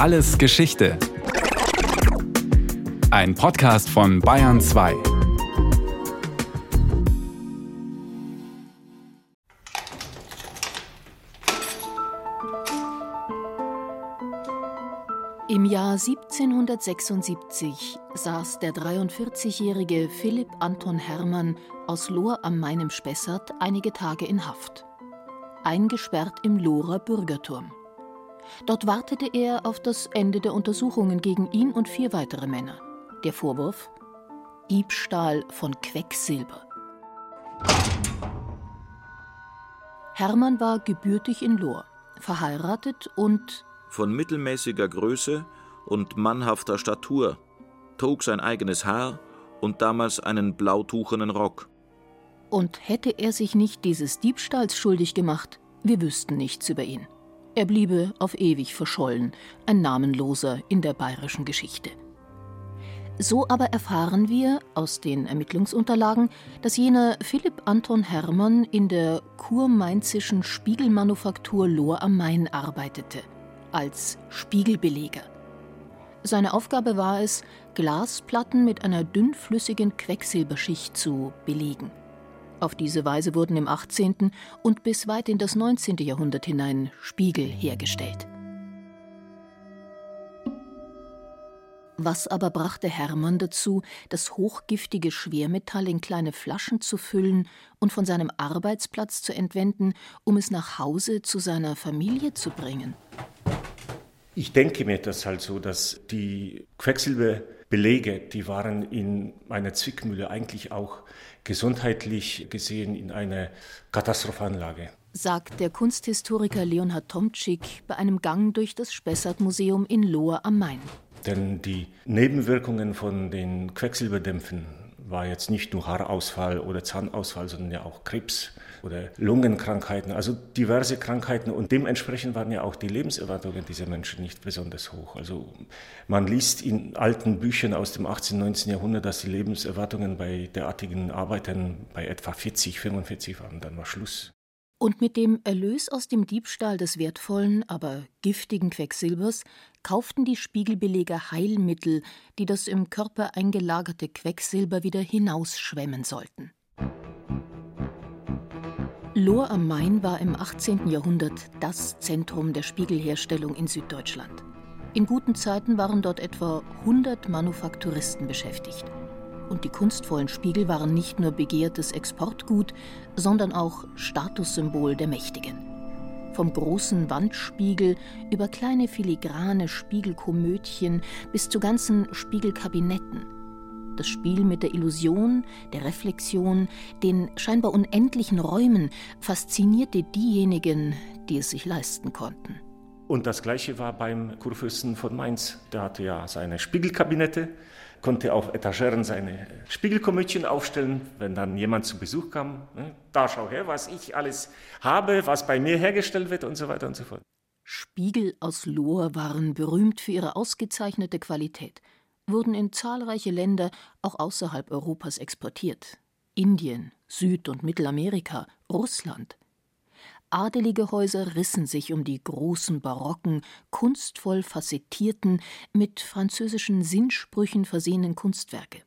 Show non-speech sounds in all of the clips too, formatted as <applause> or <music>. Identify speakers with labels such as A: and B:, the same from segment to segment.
A: Alles Geschichte. Ein Podcast von Bayern 2.
B: Im Jahr 1776 saß der 43-jährige Philipp Anton Hermann aus Lohr am Main im Spessart einige Tage in Haft. Eingesperrt im Lohrer Bürgerturm. Dort wartete er auf das Ende der Untersuchungen gegen ihn und vier weitere Männer. Der Vorwurf? Diebstahl von Quecksilber. Hermann war gebürtig in Lohr, verheiratet und
C: von mittelmäßiger Größe und mannhafter Statur, trug sein eigenes Haar und damals einen blautuchenen Rock.
B: Und hätte er sich nicht dieses Diebstahls schuldig gemacht, wir wüssten nichts über ihn. Er bliebe auf ewig verschollen, ein Namenloser in der bayerischen Geschichte. So aber erfahren wir aus den Ermittlungsunterlagen, dass jener Philipp Anton Hermann in der kurmainzischen Spiegelmanufaktur Lohr am Main arbeitete – als Spiegelbeleger. Seine Aufgabe war es, Glasplatten mit einer dünnflüssigen Quecksilberschicht zu belegen. Auf diese Weise wurden im 18. und bis weit in das 19. Jahrhundert hinein Spiegel hergestellt. Was aber brachte Hermann dazu, das hochgiftige Schwermetall in kleine Flaschen zu füllen und von seinem Arbeitsplatz zu entwenden, um es nach Hause zu seiner Familie zu bringen?
D: Ich denke mir das halt so, dass die Quecksilberbelege, die waren in meiner Zwickmühle eigentlich auch gesundheitlich gesehen in einer katastrophalen Lage.
B: Sagt der Kunsthistoriker Leonhard Tomczyk bei einem Gang durch das Spessart-Museum in Lohr am Main.
D: Denn die Nebenwirkungen von den Quecksilberdämpfen war jetzt nicht nur Haarausfall oder Zahnausfall, sondern ja auch Krebs oder Lungenkrankheiten, also diverse Krankheiten. Und dementsprechend waren ja auch die Lebenserwartungen dieser Menschen nicht besonders hoch. Also man liest in alten Büchern aus dem 18., 19. Jahrhundert, dass die Lebenserwartungen bei derartigen Arbeitern bei etwa 40, 45 waren. Dann war Schluss.
B: Und mit dem Erlös aus dem Diebstahl des wertvollen, aber giftigen Quecksilbers kauften die Spiegelbeleger Heilmittel, die das im Körper eingelagerte Quecksilber wieder hinausschwemmen sollten. Lohr am Main war im 18. Jahrhundert das Zentrum der Spiegelherstellung in Süddeutschland. In guten Zeiten waren dort etwa 100 Manufakturisten beschäftigt und die kunstvollen Spiegel waren nicht nur begehrtes Exportgut, sondern auch Statussymbol der Mächtigen. Vom großen Wandspiegel über kleine filigrane Spiegelkomödchen bis zu ganzen Spiegelkabinetten. Das Spiel mit der Illusion, der Reflexion, den scheinbar unendlichen Räumen faszinierte diejenigen, die es sich leisten konnten.
D: Und das Gleiche war beim Kurfürsten von Mainz. Der hatte ja seine Spiegelkabinette konnte auf Etageren seine Spiegelkomödien aufstellen, wenn dann jemand zu Besuch kam. Ne? Da schau her, was ich alles habe, was bei mir hergestellt wird und so weiter und so fort.
B: Spiegel aus Lohr waren berühmt für ihre ausgezeichnete Qualität, wurden in zahlreiche Länder auch außerhalb Europas exportiert. Indien, Süd- und Mittelamerika, Russland. Adelige Häuser rissen sich um die großen barocken, kunstvoll facettierten, mit französischen Sinnsprüchen versehenen Kunstwerke.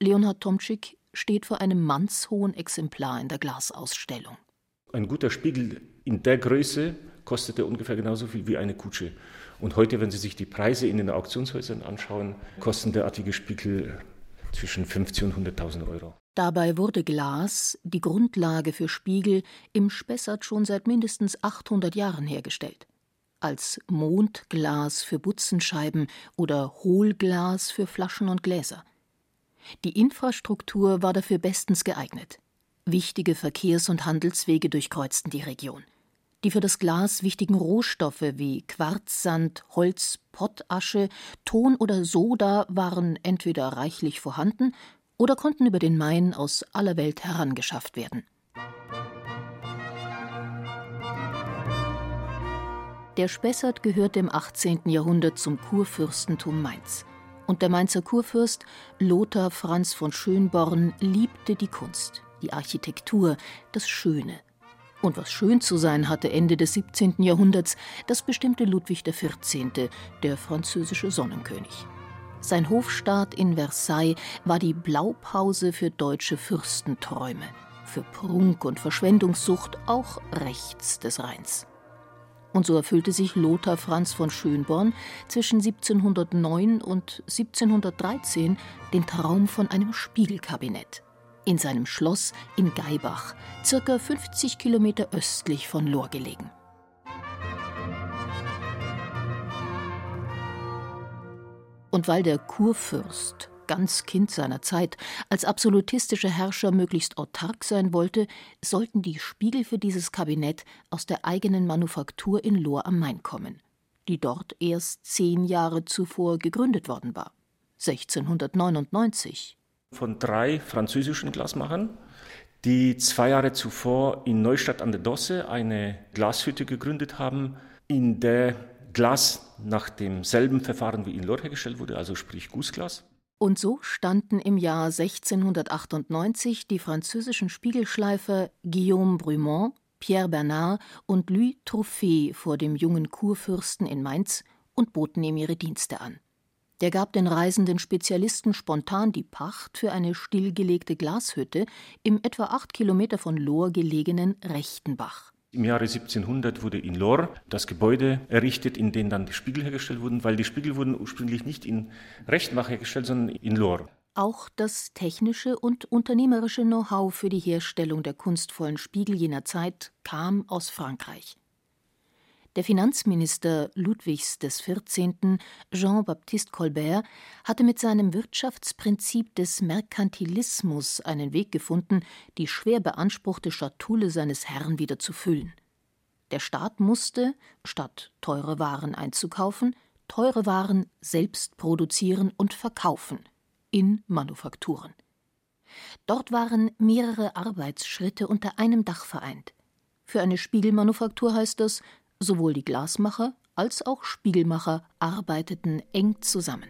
B: Leonhard Tomczyk steht vor einem mannshohen Exemplar in der Glasausstellung.
D: Ein guter Spiegel in der Größe kostete ungefähr genauso viel wie eine Kutsche. Und heute, wenn Sie sich die Preise in den Auktionshäusern anschauen, kosten derartige Spiegel zwischen 50 und 100.000 Euro.
B: Dabei wurde Glas, die Grundlage für Spiegel, im Spessart schon seit mindestens 800 Jahren hergestellt. Als Mondglas für Butzenscheiben oder Hohlglas für Flaschen und Gläser. Die Infrastruktur war dafür bestens geeignet. Wichtige Verkehrs- und Handelswege durchkreuzten die Region. Die für das Glas wichtigen Rohstoffe wie Quarzsand, Holz, Pottasche, Ton oder Soda waren entweder reichlich vorhanden oder konnten über den Main aus aller Welt herangeschafft werden. Der Spessart gehörte im 18. Jahrhundert zum Kurfürstentum Mainz. Und der Mainzer Kurfürst Lothar Franz von Schönborn liebte die Kunst, die Architektur, das Schöne. Und was schön zu sein hatte Ende des 17. Jahrhunderts, das bestimmte Ludwig XIV., der französische Sonnenkönig. Sein Hofstaat in Versailles war die Blaupause für deutsche Fürstenträume, für Prunk und Verschwendungssucht auch rechts des Rheins. Und so erfüllte sich Lothar Franz von Schönborn zwischen 1709 und 1713 den Traum von einem Spiegelkabinett in seinem Schloss in Geibach, circa 50 Kilometer östlich von Lohr gelegen. Und weil der Kurfürst, ganz Kind seiner Zeit, als absolutistischer Herrscher möglichst autark sein wollte, sollten die Spiegel für dieses Kabinett aus der eigenen Manufaktur in Lohr am Main kommen, die dort erst zehn Jahre zuvor gegründet worden war. 1699
D: von drei französischen Glasmachern, die zwei Jahre zuvor in Neustadt an der Dosse eine Glashütte gegründet haben, in der Glas nach demselben Verfahren wie in Lohr hergestellt wurde, also sprich Gussglas.
B: Und so standen im Jahr 1698 die französischen Spiegelschleifer Guillaume Brumont, Pierre Bernard und Louis Trophée vor dem jungen Kurfürsten in Mainz und boten ihm ihre Dienste an. Der gab den reisenden Spezialisten spontan die Pacht für eine stillgelegte Glashütte im etwa acht Kilometer von Lohr gelegenen Rechtenbach.
D: Im Jahre 1700 wurde in Lohr das Gebäude errichtet, in dem dann die Spiegel hergestellt wurden, weil die Spiegel wurden ursprünglich nicht in Rechtenbach hergestellt, sondern in Lohr.
B: Auch das technische und unternehmerische Know-how für die Herstellung der kunstvollen Spiegel jener Zeit kam aus Frankreich. Der Finanzminister Ludwigs XIV., Jean-Baptiste Colbert, hatte mit seinem Wirtschaftsprinzip des Merkantilismus einen Weg gefunden, die schwer beanspruchte Schatulle seines Herrn wieder zu füllen. Der Staat musste, statt teure Waren einzukaufen, teure Waren selbst produzieren und verkaufen in Manufakturen. Dort waren mehrere Arbeitsschritte unter einem Dach vereint. Für eine Spiegelmanufaktur heißt das Sowohl die Glasmacher als auch Spiegelmacher arbeiteten eng zusammen.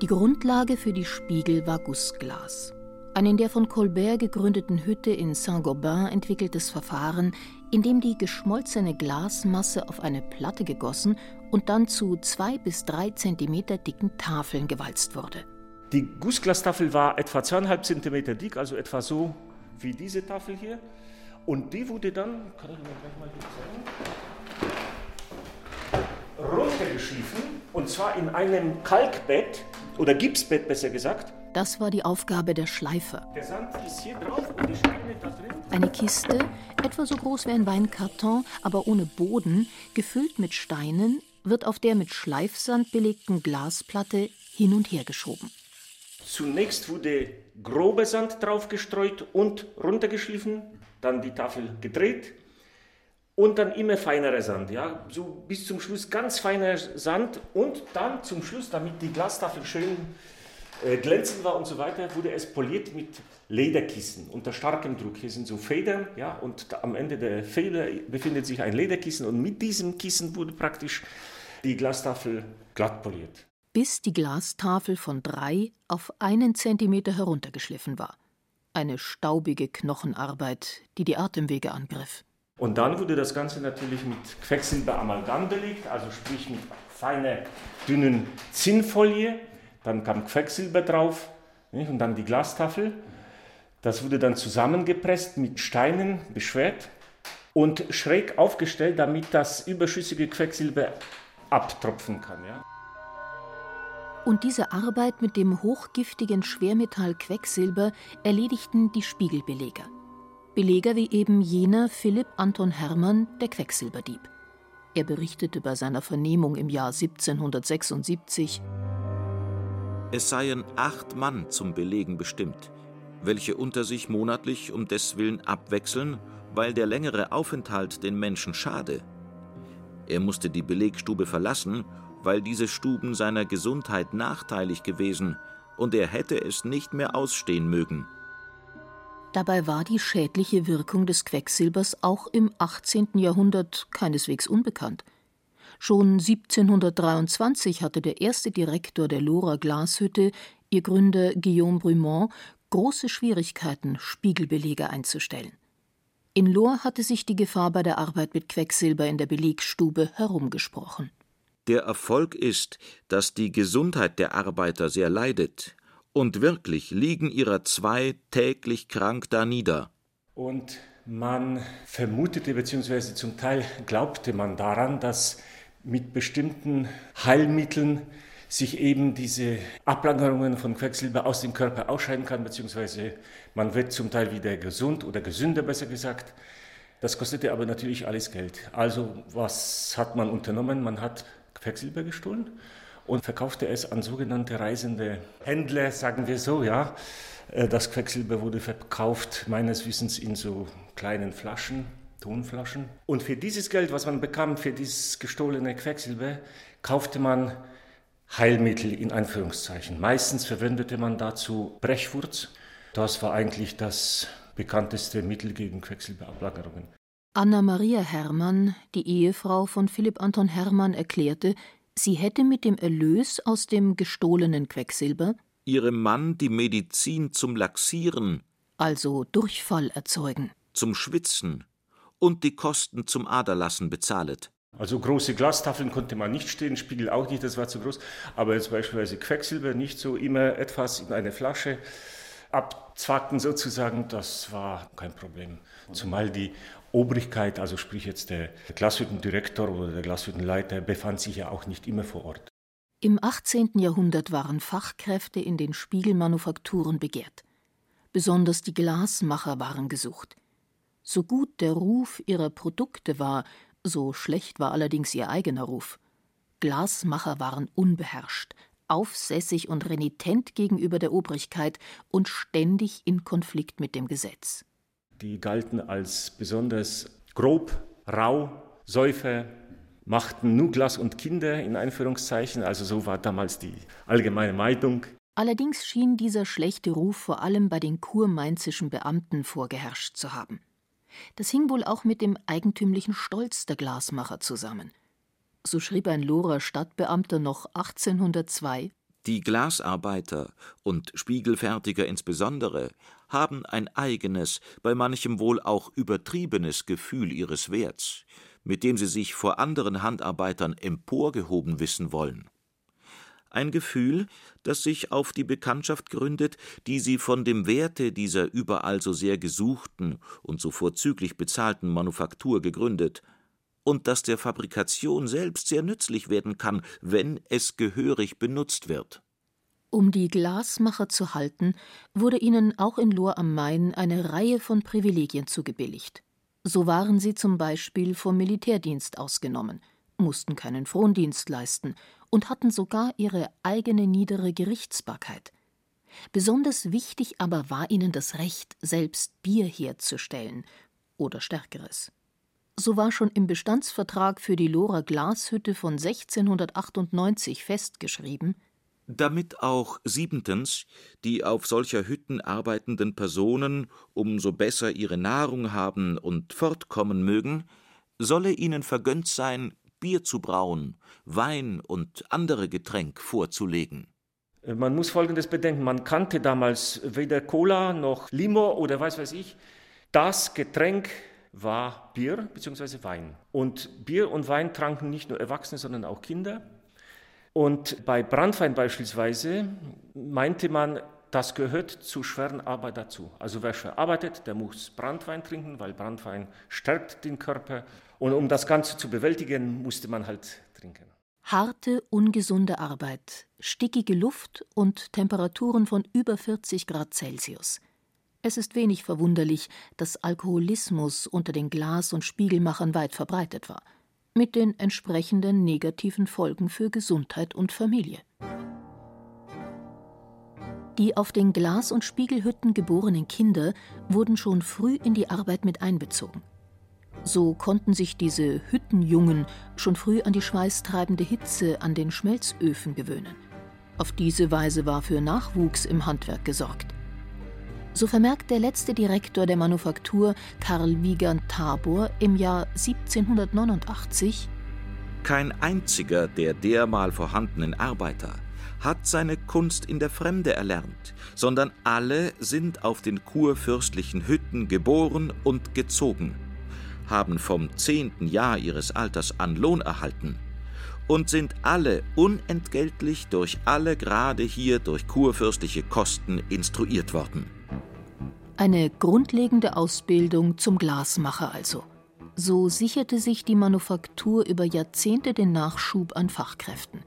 B: Die Grundlage für die Spiegel war Gussglas. Ein in der von Colbert gegründeten Hütte in Saint-Gobain entwickeltes Verfahren, in dem die geschmolzene Glasmasse auf eine Platte gegossen und dann zu zwei bis drei Zentimeter dicken Tafeln gewalzt wurde.
D: Die Gussglastafel war etwa zweieinhalb Zentimeter dick, also etwa so wie diese Tafel hier. Und die wurde dann, kann ich Ihnen gleich mal hier zeigen, runtergeschliffen und zwar in einem Kalkbett oder Gipsbett besser gesagt.
B: Das war die Aufgabe der Schleifer.
D: Der Sand ist hier drauf und die Steine da drin.
B: Eine Kiste, etwa so groß wie ein Weinkarton, aber ohne Boden, gefüllt mit Steinen, wird auf der mit Schleifsand belegten Glasplatte hin und her geschoben.
D: Zunächst wurde grober Sand draufgestreut und runtergeschliffen, dann die Tafel gedreht und dann immer feinerer Sand, ja, so bis zum Schluss ganz feiner Sand und dann zum Schluss, damit die Glastafel schön äh, glänzend war und so weiter, wurde es poliert mit Lederkissen unter starkem Druck. Hier sind so Federn, ja, und da, am Ende der Feder befindet sich ein Lederkissen und mit diesem Kissen wurde praktisch die Glastafel glatt poliert.
B: Bis die Glastafel von drei auf einen Zentimeter heruntergeschliffen war eine staubige Knochenarbeit, die die Atemwege angriff.
D: Und dann wurde das Ganze natürlich mit Quecksilberamalgam belegt, also sprich mit feiner, dünnen Zinnfolie. Dann kam Quecksilber drauf nicht? und dann die Glastafel. Das wurde dann zusammengepresst, mit Steinen beschwert und schräg aufgestellt, damit das überschüssige Quecksilber abtropfen kann. Ja?
B: Und diese Arbeit mit dem hochgiftigen Schwermetall Quecksilber erledigten die Spiegelbeleger. Beleger wie eben jener Philipp Anton Hermann, der Quecksilberdieb. Er berichtete bei seiner Vernehmung im Jahr 1776:
C: Es seien acht Mann zum Belegen bestimmt, welche unter sich monatlich um deswillen abwechseln, weil der längere Aufenthalt den Menschen schade. Er musste die Belegstube verlassen weil diese Stuben seiner Gesundheit nachteilig gewesen, und er hätte es nicht mehr ausstehen mögen.
B: Dabei war die schädliche Wirkung des Quecksilbers auch im 18. Jahrhundert keineswegs unbekannt. Schon 1723 hatte der erste Direktor der Lohrer Glashütte, ihr Gründer Guillaume Brumont, große Schwierigkeiten, Spiegelbelege einzustellen. In Lohr hatte sich die Gefahr bei der Arbeit mit Quecksilber in der Belegstube herumgesprochen.
C: Der Erfolg ist, dass die Gesundheit der Arbeiter sehr leidet, und wirklich liegen ihrer zwei täglich krank da nieder.
D: Und man vermutete bzw. zum Teil glaubte man daran, dass mit bestimmten Heilmitteln sich eben diese Ablagerungen von Quecksilber aus dem Körper ausscheiden kann, beziehungsweise man wird zum Teil wieder gesund oder gesünder, besser gesagt. Das kostete aber natürlich alles Geld. Also was hat man unternommen? Man hat Quecksilber gestohlen und verkaufte es an sogenannte reisende Händler, sagen wir so, ja. Äh, das Quecksilber wurde verkauft, meines Wissens, in so kleinen Flaschen, Tonflaschen. Und für dieses Geld, was man bekam, für dieses gestohlene Quecksilber, kaufte man Heilmittel in Anführungszeichen. Meistens verwendete man dazu Brechwurz. Das war eigentlich das bekannteste Mittel gegen Quecksilberablagerungen.
B: Anna-Maria Hermann, die Ehefrau von Philipp Anton Hermann, erklärte, sie hätte mit dem Erlös aus dem gestohlenen Quecksilber
C: ihrem Mann die Medizin zum Laxieren,
B: also Durchfall erzeugen,
C: zum Schwitzen und die Kosten zum Aderlassen bezahlet.
D: Also große Glastafeln konnte man nicht stehen, Spiegel auch nicht, das war zu groß. Aber jetzt beispielsweise Quecksilber nicht so immer etwas in eine Flasche abzwacken sozusagen, das war kein Problem. Zumal die Obrigkeit, also sprich jetzt der Glashüttendirektor oder der Glashüttenleiter, befand sich ja auch nicht immer vor Ort.
B: Im 18. Jahrhundert waren Fachkräfte in den Spiegelmanufakturen begehrt. Besonders die Glasmacher waren gesucht. So gut der Ruf ihrer Produkte war, so schlecht war allerdings ihr eigener Ruf. Glasmacher waren unbeherrscht, aufsässig und renitent gegenüber der Obrigkeit und ständig in Konflikt mit dem Gesetz.
D: Die galten als besonders grob, rau, Säufer, machten nur Glas und Kinder in Einführungszeichen, also so war damals die allgemeine Meinung.
B: Allerdings schien dieser schlechte Ruf vor allem bei den kurmainzischen Beamten vorgeherrscht zu haben. Das hing wohl auch mit dem eigentümlichen Stolz der Glasmacher zusammen. So schrieb ein Lohrer Stadtbeamter noch 1802
C: Die Glasarbeiter und Spiegelfertiger insbesondere haben ein eigenes, bei manchem wohl auch übertriebenes Gefühl ihres Werts, mit dem sie sich vor anderen Handarbeitern emporgehoben wissen wollen ein Gefühl, das sich auf die Bekanntschaft gründet, die sie von dem Werte dieser überall so sehr gesuchten und so vorzüglich bezahlten Manufaktur gegründet, und das der Fabrikation selbst sehr nützlich werden kann, wenn es gehörig benutzt wird.
B: Um die Glasmacher zu halten, wurde ihnen auch in Lohr am Main eine Reihe von Privilegien zugebilligt. So waren sie zum Beispiel vom Militärdienst ausgenommen, mussten keinen Frondienst leisten und hatten sogar ihre eigene niedere Gerichtsbarkeit. Besonders wichtig aber war ihnen das Recht, selbst Bier herzustellen oder Stärkeres. So war schon im Bestandsvertrag für die Lohrer Glashütte von 1698 festgeschrieben,
C: damit auch siebentens die auf solcher Hütten arbeitenden Personen umso besser ihre Nahrung haben und fortkommen mögen, solle ihnen vergönnt sein, Bier zu brauen, Wein und andere Getränk vorzulegen.
D: Äh, man muss Folgendes bedenken, man kannte damals weder Cola noch Limo oder was weiß ich. Das Getränk war Bier bzw. Wein. Und Bier und Wein tranken nicht nur Erwachsene, sondern auch Kinder. Und bei Brandwein beispielsweise meinte man, das gehört zu schweren Arbeit dazu. Also wer schwer arbeitet, der muss Brandwein trinken, weil Brandwein stärkt den Körper und um das Ganze zu bewältigen, musste man halt trinken.
B: Harte, ungesunde Arbeit, stickige Luft und Temperaturen von über 40 Grad Celsius. Es ist wenig verwunderlich, dass Alkoholismus unter den Glas- und Spiegelmachern weit verbreitet war, mit den entsprechenden negativen Folgen für Gesundheit und Familie. Die auf den Glas- und Spiegelhütten geborenen Kinder wurden schon früh in die Arbeit mit einbezogen. So konnten sich diese Hüttenjungen schon früh an die schweißtreibende Hitze an den Schmelzöfen gewöhnen. Auf diese Weise war für Nachwuchs im Handwerk gesorgt. So vermerkt der letzte Direktor der Manufaktur, Karl Wiegand Tabor, im Jahr 1789:
C: Kein einziger der dermal vorhandenen Arbeiter hat seine Kunst in der Fremde erlernt, sondern alle sind auf den kurfürstlichen Hütten geboren und gezogen, haben vom zehnten Jahr ihres Alters an Lohn erhalten und sind alle unentgeltlich durch alle Grade hier durch kurfürstliche Kosten instruiert worden.
B: Eine grundlegende Ausbildung zum Glasmacher also. So sicherte sich die Manufaktur über Jahrzehnte den Nachschub an Fachkräften.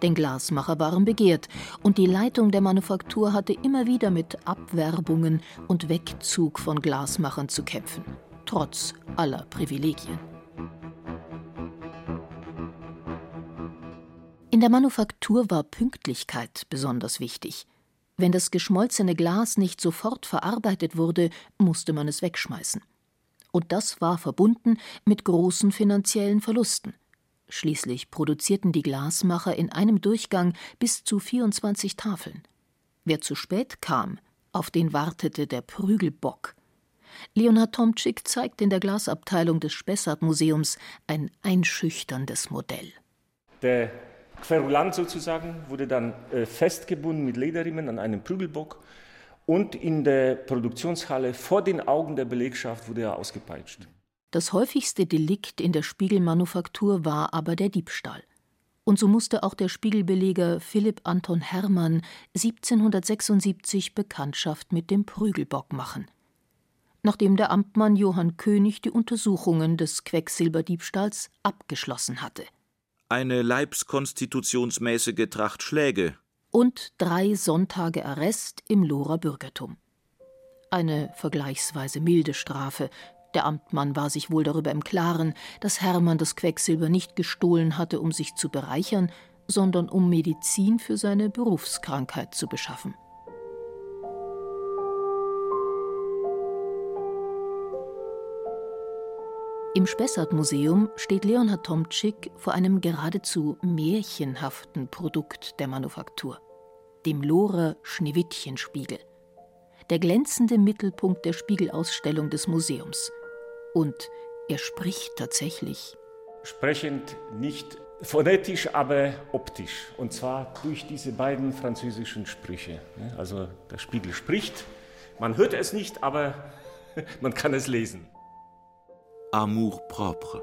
B: Denn Glasmacher waren begehrt und die Leitung der Manufaktur hatte immer wieder mit Abwerbungen und Wegzug von Glasmachern zu kämpfen, trotz aller Privilegien. In der Manufaktur war Pünktlichkeit besonders wichtig. Wenn das geschmolzene Glas nicht sofort verarbeitet wurde, musste man es wegschmeißen. Und das war verbunden mit großen finanziellen Verlusten. Schließlich produzierten die Glasmacher in einem Durchgang bis zu 24 Tafeln. Wer zu spät kam, auf den wartete der Prügelbock. Leonhard Tomczyk zeigt in der Glasabteilung des Spessart-Museums ein einschüchterndes Modell.
D: Der Querulant sozusagen wurde dann äh, festgebunden mit Lederriemen an einem Prügelbock und in der Produktionshalle vor den Augen der Belegschaft wurde er ausgepeitscht.
B: Das häufigste Delikt in der Spiegelmanufaktur war aber der Diebstahl. Und so musste auch der Spiegelbeleger Philipp Anton Hermann 1776 Bekanntschaft mit dem Prügelbock machen. Nachdem der Amtmann Johann König die Untersuchungen des Quecksilberdiebstahls abgeschlossen hatte
C: eine leibskonstitutionsmäßige Tracht Schläge
B: und drei Sonntage Arrest im Lohrer Bürgertum. Eine vergleichsweise milde Strafe. Der Amtmann war sich wohl darüber im Klaren, dass Hermann das Quecksilber nicht gestohlen hatte, um sich zu bereichern, sondern um Medizin für seine Berufskrankheit zu beschaffen. Im Spessart-Museum steht Leonhard Tomczyk vor einem geradezu märchenhaften Produkt der Manufaktur, dem Lohrer Schneewittchenspiegel, der glänzende Mittelpunkt der Spiegelausstellung des Museums. Und er spricht tatsächlich.
D: Sprechend nicht phonetisch, aber optisch. Und zwar durch diese beiden französischen Sprüche. Also der Spiegel spricht, man hört es nicht, aber <laughs> man kann es lesen.
C: Amour propre,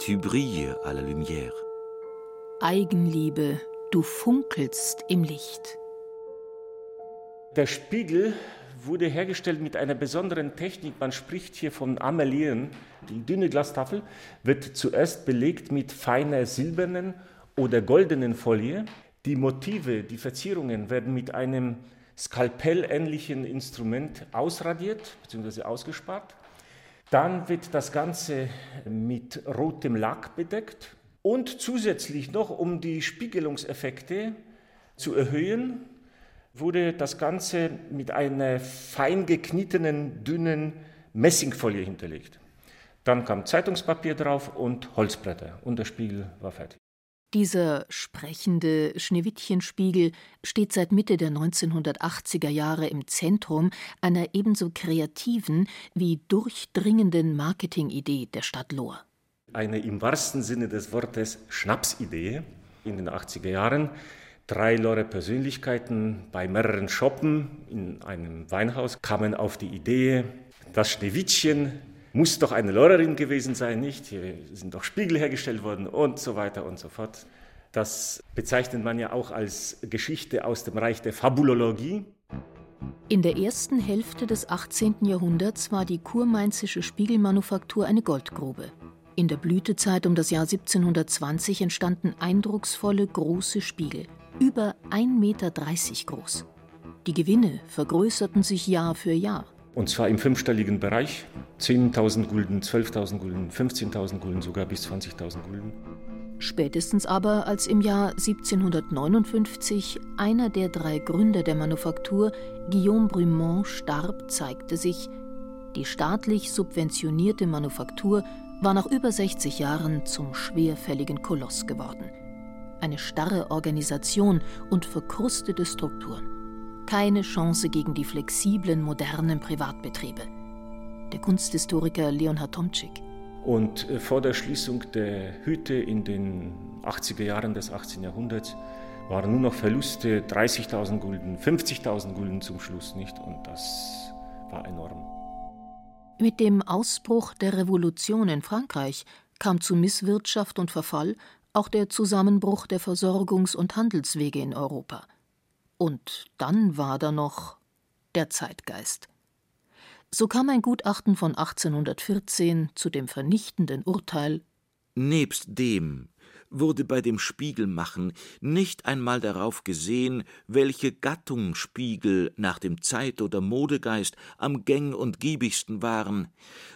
C: tu brilles à la lumière.
B: Eigenliebe, du funkelst im Licht.
D: Der Spiegel wurde hergestellt mit einer besonderen Technik. Man spricht hier von Amelien. Die dünne Glastafel wird zuerst belegt mit feiner silbernen oder goldenen Folie. Die Motive, die Verzierungen werden mit einem skalpellähnlichen Instrument ausradiert bzw. ausgespart. Dann wird das Ganze mit rotem Lack bedeckt und zusätzlich noch, um die Spiegelungseffekte zu erhöhen, wurde das Ganze mit einer fein geknittenen, dünnen Messingfolie hinterlegt. Dann kam Zeitungspapier drauf und Holzbretter und der Spiegel war fertig.
B: Dieser sprechende Schneewittchenspiegel steht seit Mitte der 1980er Jahre im Zentrum einer ebenso kreativen wie durchdringenden Marketingidee der Stadt Lohr.
D: Eine im wahrsten Sinne des Wortes Schnapsidee in den 80er Jahren. Drei Lohrer Persönlichkeiten bei mehreren Shoppen in einem Weinhaus kamen auf die Idee, das Schneewittchen muss doch eine Lehrerin gewesen sein, nicht? Hier sind doch Spiegel hergestellt worden und so weiter und so fort. Das bezeichnet man ja auch als Geschichte aus dem Reich der Fabulologie.
B: In der ersten Hälfte des 18. Jahrhunderts war die kurmainzische Spiegelmanufaktur eine Goldgrube. In der Blütezeit um das Jahr 1720 entstanden eindrucksvolle große Spiegel, über 1,30 Meter groß. Die Gewinne vergrößerten sich Jahr für Jahr.
D: Und zwar im fünfstelligen Bereich. 10.000 Gulden, 12.000 Gulden, 15.000 Gulden, sogar bis 20.000 Gulden.
B: Spätestens aber, als im Jahr 1759 einer der drei Gründer der Manufaktur, Guillaume Brumont, starb, zeigte sich, die staatlich subventionierte Manufaktur war nach über 60 Jahren zum schwerfälligen Koloss geworden. Eine starre Organisation und verkrustete Strukturen keine Chance gegen die flexiblen, modernen Privatbetriebe. Der Kunsthistoriker Leonhard Tomczyk.
D: Und äh, vor der Schließung der Hütte in den 80er Jahren des 18. Jahrhunderts waren nur noch Verluste 30.000 Gulden, 50.000 Gulden zum Schluss nicht und das war enorm.
B: Mit dem Ausbruch der Revolution in Frankreich kam zu Misswirtschaft und Verfall auch der Zusammenbruch der Versorgungs- und Handelswege in Europa. Und dann war da noch der Zeitgeist. So kam ein Gutachten von 1814 zu dem vernichtenden Urteil
C: Nebst dem wurde bei dem Spiegelmachen nicht einmal darauf gesehen, welche Gattung Spiegel nach dem Zeit- oder Modegeist am gäng- und giebigsten waren,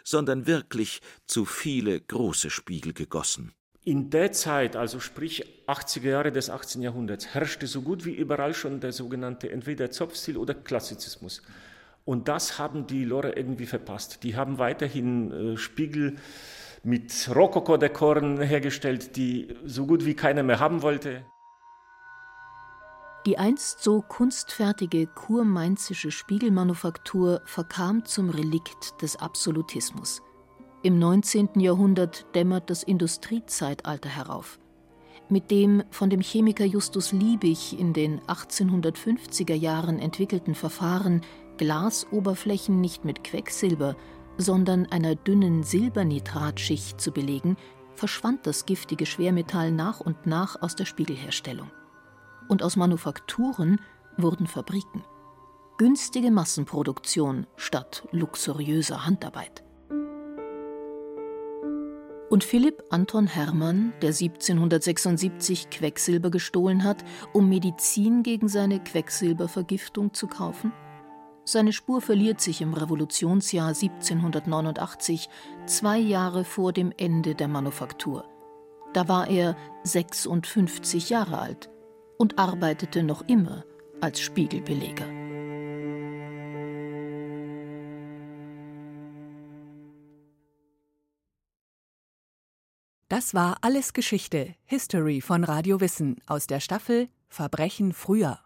C: sondern wirklich zu viele große Spiegel gegossen.
D: In der Zeit, also sprich 80er Jahre des 18. Jahrhunderts, herrschte so gut wie überall schon der sogenannte entweder Zopfstil oder Klassizismus. Und das haben die Lore irgendwie verpasst. Die haben weiterhin äh, Spiegel mit Rokoko-Dekoren hergestellt, die so gut wie keiner mehr haben wollte.
B: Die einst so kunstfertige kurmainzische Spiegelmanufaktur verkam zum Relikt des Absolutismus. Im 19. Jahrhundert dämmert das Industriezeitalter herauf. Mit dem von dem Chemiker Justus Liebig in den 1850er Jahren entwickelten Verfahren, Glasoberflächen nicht mit Quecksilber, sondern einer dünnen Silbernitratschicht zu belegen, verschwand das giftige Schwermetall nach und nach aus der Spiegelherstellung. Und aus Manufakturen wurden Fabriken. Günstige Massenproduktion statt luxuriöser Handarbeit. Und Philipp Anton Hermann, der 1776 Quecksilber gestohlen hat, um Medizin gegen seine Quecksilbervergiftung zu kaufen? Seine Spur verliert sich im Revolutionsjahr 1789, zwei Jahre vor dem Ende der Manufaktur. Da war er 56 Jahre alt und arbeitete noch immer als Spiegelbeleger.
E: Das war alles Geschichte, History von Radio Wissen aus der Staffel Verbrechen früher.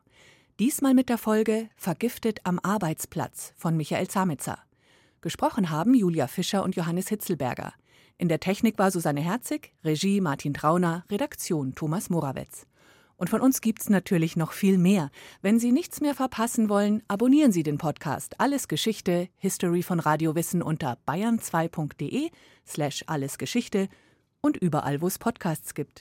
E: Diesmal mit der Folge Vergiftet am Arbeitsplatz von Michael Zamitzer. Gesprochen haben Julia Fischer und Johannes Hitzelberger. In der Technik war Susanne Herzig, Regie Martin Trauner, Redaktion Thomas Morawetz. Und von uns gibt's natürlich noch viel mehr. Wenn Sie nichts mehr verpassen wollen, abonnieren Sie den Podcast Alles Geschichte, History von Radio Wissen unter bayern2.de slash allesgeschichte und überall, wo es Podcasts gibt.